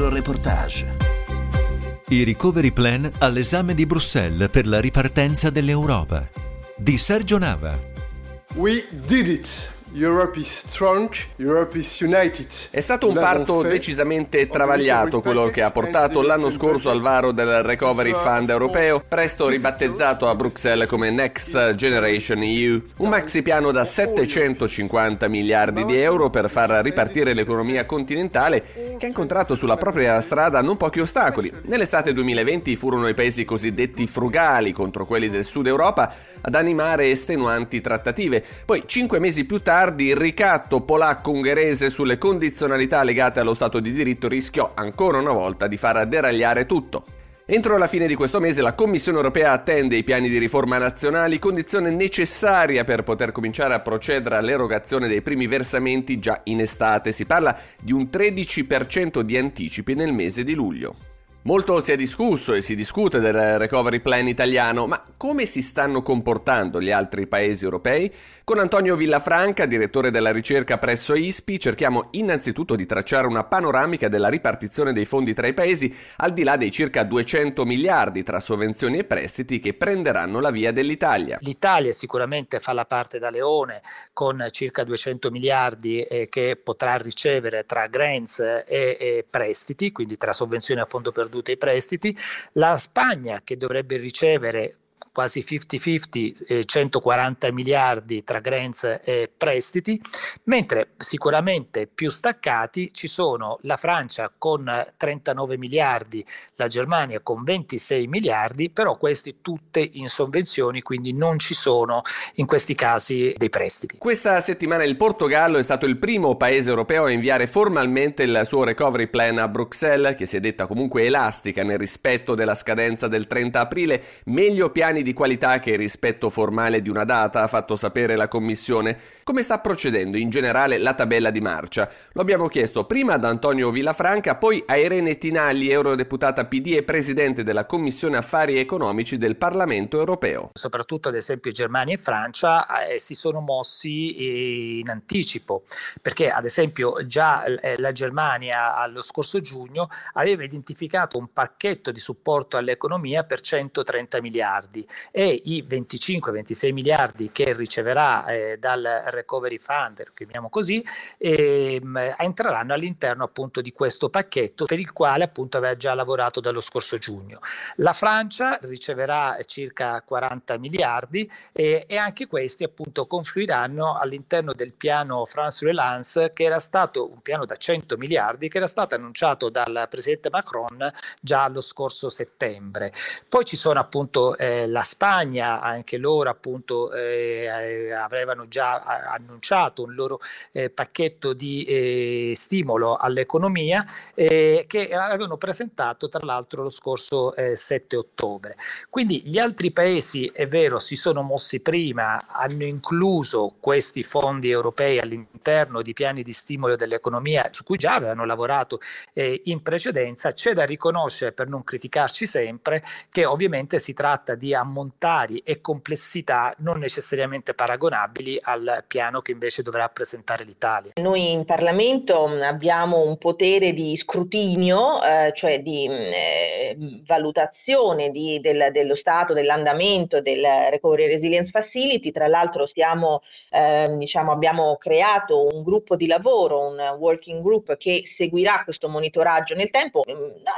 Euroreportage. I recovery plan all'esame di Bruxelles per la ripartenza dell'Europa. Di Sergio Nava. We did it! Europe is strong, Europe is united. È stato un parto decisamente travagliato quello che ha portato l'anno scorso al varo del Recovery Fund europeo, presto ribattezzato a Bruxelles come Next Generation EU, un maxi piano da 750 miliardi di euro per far ripartire l'economia continentale che ha incontrato sulla propria strada non pochi ostacoli. Nell'estate 2020 furono i paesi cosiddetti frugali contro quelli del sud Europa ad animare estenuanti trattative. Poi, cinque mesi più tardi, il ricatto polacco-ungherese sulle condizionalità legate allo Stato di diritto rischiò ancora una volta di far deragliare tutto. Entro la fine di questo mese la Commissione europea attende i piani di riforma nazionali, condizione necessaria per poter cominciare a procedere all'erogazione dei primi versamenti già in estate. Si parla di un 13% di anticipi nel mese di luglio. Molto si è discusso e si discute del recovery plan italiano, ma come si stanno comportando gli altri paesi europei? Con Antonio Villafranca, direttore della ricerca presso ISPI, cerchiamo innanzitutto di tracciare una panoramica della ripartizione dei fondi tra i paesi, al di là dei circa 200 miliardi tra sovvenzioni e prestiti che prenderanno la via dell'Italia. L'Italia sicuramente fa la parte da leone con circa 200 miliardi eh, che potrà ricevere tra grants e, prestiti, quindi tra sovvenzioni a fondo perduto e prestiti. La Spagna che dovrebbe ricevere quasi 50-50, eh, 140 miliardi tra grants e prestiti, mentre sicuramente più staccati ci sono la Francia con 39 miliardi, la Germania con 26 miliardi, però questi tutte in sovvenzioni, quindi non ci sono in questi casi dei prestiti. Questa settimana il Portogallo è stato il primo paese europeo a inviare formalmente il suo recovery plan a Bruxelles, che si è detta comunque elastica nel rispetto della scadenza del 30 aprile, meglio piani di qualità che rispetto formale di una data, ha fatto sapere la Commissione. Come sta procedendo in generale la tabella di marcia? Lo abbiamo chiesto prima ad Antonio Villafranca, poi a Irene Tinalli, eurodeputata PD e presidente della Commissione Affari Economici del Parlamento europeo. Soprattutto ad esempio Germania e Francia eh, si sono mossi eh, in anticipo, perché ad esempio già eh, la Germania allo scorso giugno aveva identificato un pacchetto di supporto all'economia per 130 miliardi e i 25-26 miliardi che riceverà eh, dal Recovery Fund, chiamiamo così, ehm, entreranno all'interno appunto di questo pacchetto per il quale appunto aveva già lavorato dallo scorso giugno. La Francia riceverà circa 40 miliardi e, e anche questi appunto confluiranno all'interno del piano France Relance che era stato un piano da 100 miliardi che era stato annunciato dal presidente Macron già lo scorso settembre. Poi ci sono appunto eh, la Spagna, anche loro appunto eh, eh avevano già annunciato un loro eh, pacchetto di eh, stimolo all'economia eh, che avevano presentato tra l'altro lo scorso 7 ottobre. Quindi gli altri paesi, è vero, si sono mossi prima, hanno incluso questi fondi europei all'interno di piani di stimolo dell'economia su cui già avevano lavorato in precedenza. C'è da riconoscere, per non criticarci sempre, che ovviamente si tratta di ammontari e complessità non necessariamente paragonabili al piano che invece dovrà presentare l'Italia. Noi in Parlamento abbiamo un potere di scrutinio, eh, cioè di eh, valutazione di, del, dello stato dell'andamento del Recovery Resilience Facility. Tra l'altro stiamo, eh, diciamo, abbiamo creato un gruppo di lavoro, un working group che seguirà questo monitoraggio nel tempo.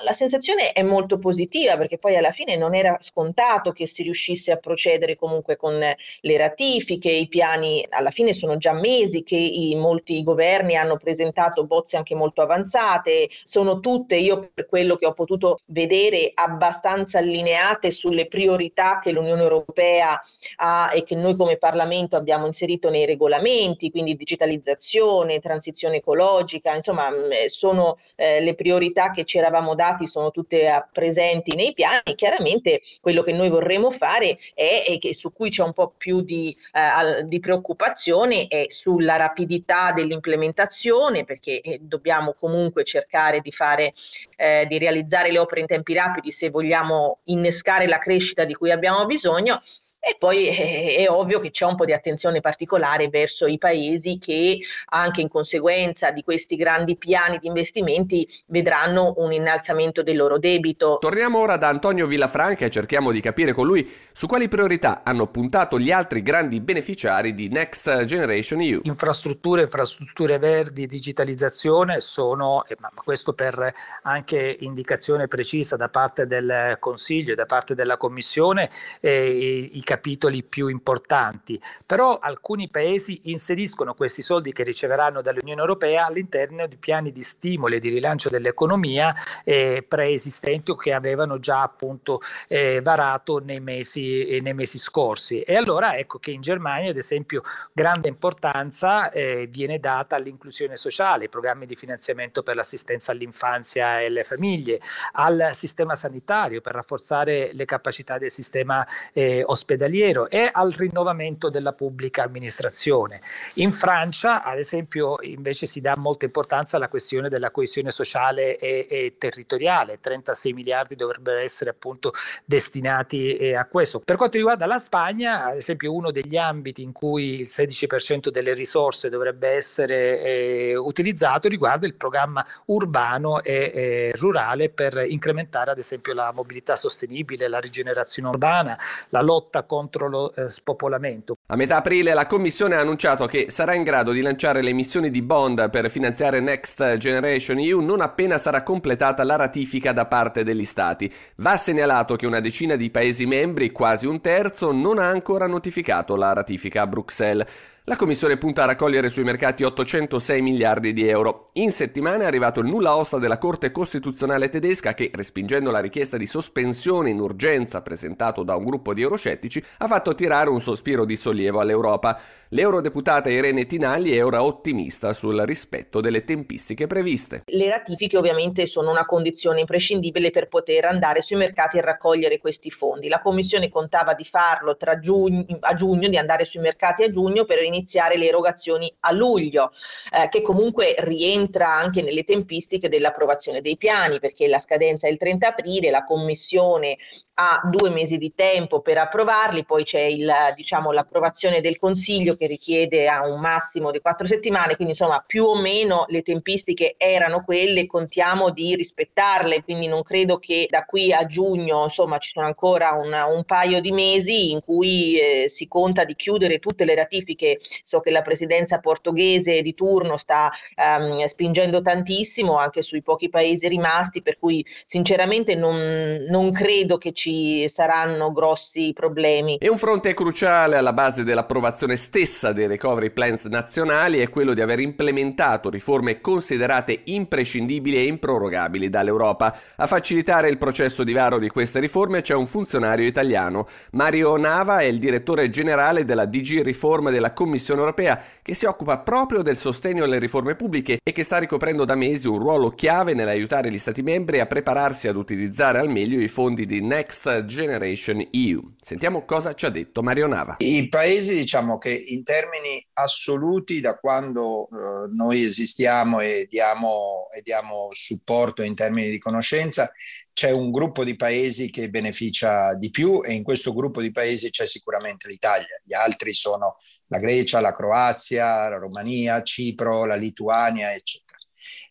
La sensazione è molto positiva perché poi alla fine non era scontato che si riuscisse a procedere comunque con le ratifiche, i piani alla fine sono già mesi che i, molti governi hanno presentato bozze anche molto avanzate, sono tutte, io per quello che ho potuto vedere, abbastanza allineate sulle priorità che l'Unione Europea ha e che noi come Parlamento abbiamo inserito nei regolamenti, quindi digitalizzazione, transizione ecologica, insomma sono eh, le priorità che ci eravamo dati, sono tutte eh, presenti nei piani, chiaramente quello che noi vorremmo fare è, e su cui c'è un po' più di, eh, di preoccupazione è sulla rapidità dell'implementazione perché eh, dobbiamo comunque cercare di fare eh, di realizzare le opere in tempi rapidi se vogliamo innescare la crescita di cui abbiamo bisogno E poi è, è, ovvio che c'è un po' di attenzione particolare verso i paesi che anche in conseguenza di questi grandi piani di investimenti vedranno un innalzamento del loro debito. Torniamo ora da Antonio Villafranca e cerchiamo di capire con lui su quali priorità hanno puntato gli altri grandi beneficiari di Next Generation EU. Infrastrutture, infrastrutture verdi, digitalizzazione sono, ma questo per anche indicazione precisa da parte del Consiglio e da parte della Commissione, eh, i capitoli più importanti, però alcuni paesi inseriscono questi soldi che riceveranno dall'Unione Europea all'interno di piani di stimolo e di rilancio dell'economia eh, preesistenti o che avevano già appunto eh, varato nei mesi, eh, nei mesi, scorsi. E allora ecco che in Germania, ad esempio, grande importanza eh, viene data all'inclusione sociale, ai programmi di finanziamento per l'assistenza all'infanzia e alle famiglie, al sistema sanitario per rafforzare le capacità del sistema eh, ospedaliero ospedaliero e al rinnovamento della pubblica amministrazione. In Francia, ad esempio, invece si dà molta importanza alla questione della coesione sociale e, e territoriale, 36 miliardi dovrebbero essere appunto destinati eh, a questo. Per quanto riguarda la Spagna, ad esempio, uno degli ambiti in cui il 16% delle risorse dovrebbe essere eh, utilizzato riguarda il programma urbano e eh, rurale per incrementare ad esempio la mobilità sostenibile, la rigenerazione urbana, la lotta contro lo eh, spopolamento. A metà aprile la Commissione ha annunciato che sarà in grado di lanciare le emissioni di bond per finanziare Next Generation EU non appena sarà completata la ratifica da parte degli Stati. Va segnalato che una decina di Paesi membri, quasi un terzo, non ha ancora notificato la ratifica a Bruxelles. La Commissione punta a raccogliere sui mercati 806 miliardi di euro. In settimana è arrivato il nulla osta della Corte Costituzionale tedesca che, respingendo la richiesta di sospensione in urgenza presentato da un gruppo di euroscettici, ha fatto tirare un sospiro di sollievo all'Europa. L'eurodeputata Irene Tinagli è ora ottimista sul rispetto delle tempistiche previste. Le ratifiche ovviamente sono una condizione imprescindibile per poter andare sui mercati e raccogliere questi fondi. La Commissione contava di farlo giugno, a giugno, di andare sui mercati a giugno per iniziare le erogazioni a luglio, eh, che comunque rientra anche nelle tempistiche dell'approvazione dei piani, perché la scadenza è il 30 aprile, la Commissione ha due mesi di tempo per approvarli, poi c'è il, diciamo, l'approvazione del Consiglio che richiede a un massimo di quattro settimane, quindi insomma più o meno le tempistiche erano quelle, contiamo di rispettarle, quindi non credo che da qui a giugno insomma ci sono ancora una, un paio di mesi in cui eh, si conta di chiudere tutte le ratifiche, so che la presidenza portoghese di turno sta um, spingendo tantissimo anche sui pochi paesi rimasti, per cui sinceramente non, non credo che ci saranno grossi problemi. E un fronte cruciale alla base dell'approvazione stessa dei recovery plans nazionali è quello di aver implementato riforme considerate imprescindibili e improrogabili dall'Europa. A facilitare il processo di varo di queste riforme c'è un funzionario italiano. Mario Nava è il direttore generale della DG Riforma della Commissione europea che si occupa proprio del sostegno alle riforme pubbliche e che sta ricoprendo da mesi un ruolo chiave nell'aiutare gli Stati membri a prepararsi ad utilizzare al meglio i fondi di Next Generation EU. Sentiamo cosa ci ha detto Mario Nava. I paesi, diciamo che in termini assoluti, da quando eh, noi esistiamo e diamo, e diamo supporto in termini di conoscenza, c'è un gruppo di paesi che beneficia di più e in questo gruppo di paesi c'è sicuramente l'Italia. Gli altri sono la Grecia, la Croazia, la Romania, Cipro, la Lituania, eccetera.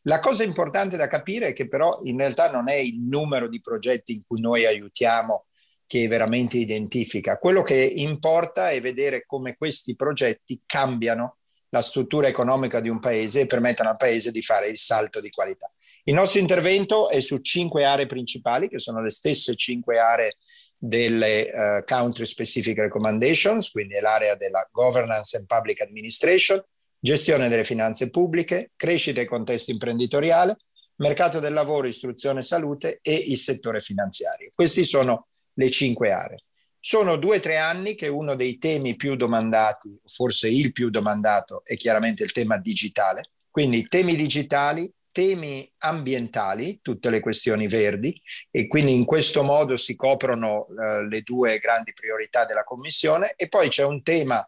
La cosa importante da capire è che però in realtà non è il numero di progetti in cui noi aiutiamo che veramente identifica. Quello che importa è vedere come questi progetti cambiano la struttura economica di un paese e permettono al paese di fare il salto di qualità. Il nostro intervento è su cinque aree principali, che sono le stesse cinque aree delle uh, country specific recommendations, quindi l'area della governance and public administration, gestione delle finanze pubbliche, crescita e contesto imprenditoriale, mercato del lavoro, istruzione e salute e il settore finanziario. Queste sono le cinque aree. Sono due o tre anni che uno dei temi più domandati, forse il più domandato, è chiaramente il tema digitale. Quindi temi digitali, temi ambientali, tutte le questioni verdi e quindi in questo modo si coprono uh, le due grandi priorità della Commissione e poi c'è un tema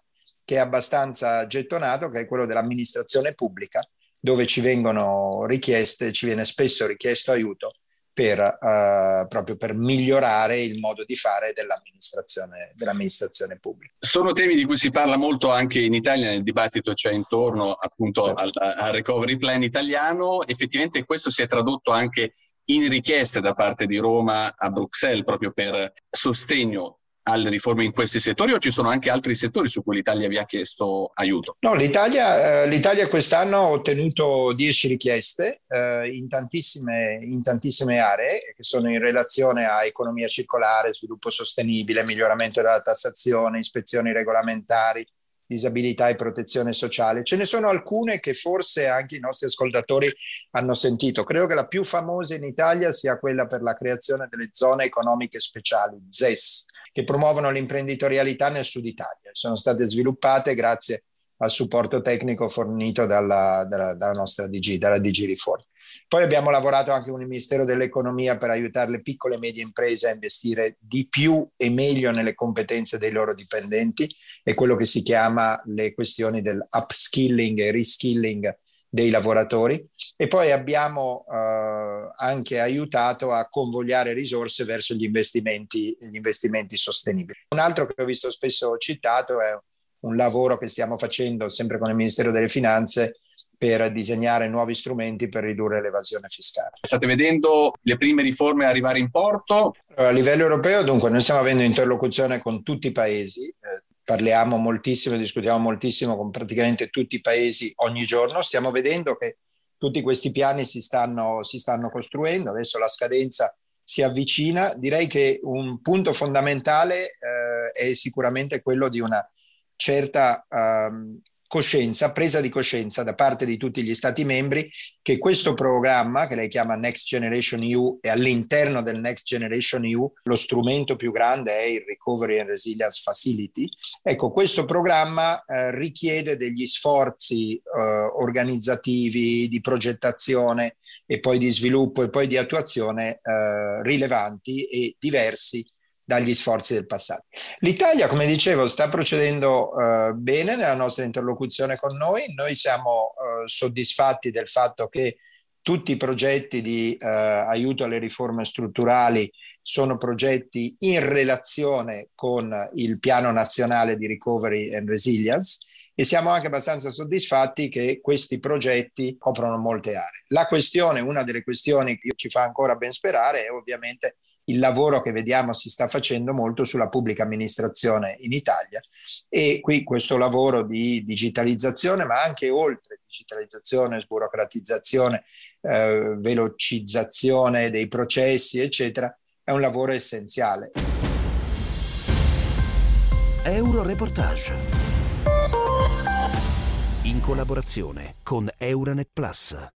che è abbastanza gettonato, che è quello dell'amministrazione pubblica, dove ci vengono richieste, ci viene spesso richiesto aiuto per, uh, proprio per migliorare il modo di fare dell'amministrazione, dell'amministrazione, pubblica. Sono temi di cui si parla molto anche in Italia, nel dibattito c'è intorno appunto certo. al, al recovery plan italiano. Effettivamente questo si è tradotto anche in richieste da parte di Roma a Bruxelles proprio per sostegno alle riforme in questi settori o ci sono anche altri settori su cui l'Italia vi ha chiesto aiuto? No, l'Italia, eh, l'Italia quest'anno ha ottenuto 10 richieste eh, in, tantissime, in, tantissime, aree che sono in relazione a economia circolare, sviluppo sostenibile, miglioramento della tassazione, ispezioni regolamentari, disabilità e protezione sociale. Ce ne sono alcune che forse anche i nostri ascoltatori hanno sentito. Credo che la più famosa in Italia sia quella per la creazione delle zone economiche speciali, ZES, che promuovono l'imprenditorialità nel sud Italia. Sono state sviluppate grazie al supporto tecnico fornito dalla, dalla, dalla nostra DG, dalla DG Riforma. Poi abbiamo lavorato anche con il Ministero dell'Economia per aiutare le piccole e medie imprese a investire di più e meglio nelle competenze dei loro dipendenti e quello che si chiama le questioni del upskilling e reskilling dei lavoratori e poi abbiamo eh, anche aiutato a convogliare risorse verso gli investimenti, gli investimenti sostenibili. Un altro che ho visto spesso citato è un lavoro che stiamo facendo sempre con il Ministero delle Finanze per disegnare nuovi strumenti per ridurre l'evasione fiscale. State vedendo le prime riforme arrivare in porto? A livello europeo, dunque, noi stiamo avendo interlocuzione con tutti i paesi, eh, parliamo moltissimo, discutiamo moltissimo con praticamente tutti i paesi ogni giorno, stiamo vedendo che tutti questi piani si stanno, si stanno costruendo, adesso la scadenza si avvicina, direi che un punto fondamentale eh, è sicuramente quello di una certa um, coscienza, presa di coscienza da parte di tutti gli Stati membri che questo programma, che lei chiama Next Generation EU, e all'interno del Next Generation EU lo strumento più grande è il Recovery and Resilience Facility. Ecco, questo programma eh, richiede degli sforzi eh, organizzativi, di progettazione e poi di sviluppo e poi di attuazione eh, rilevanti e diversi dagli sforzi del passato. L'Italia, come dicevo, sta procedendo uh, bene nella nostra interlocuzione con noi. Noi siamo uh, soddisfatti del fatto che tutti i progetti di uh, aiuto alle riforme strutturali sono progetti in relazione con il piano nazionale di recovery and resilience e siamo anche abbastanza soddisfatti che questi progetti coprono molte aree. La questione, una delle questioni che ci fa ancora ben sperare è ovviamente il lavoro che vediamo si sta facendo molto sulla pubblica amministrazione in Italia e qui questo lavoro di digitalizzazione, ma anche oltre digitalizzazione, sburocratizzazione, eh, velocizzazione dei processi, eccetera, è un lavoro essenziale. Euro Reportage in collaborazione con Euronet Plus.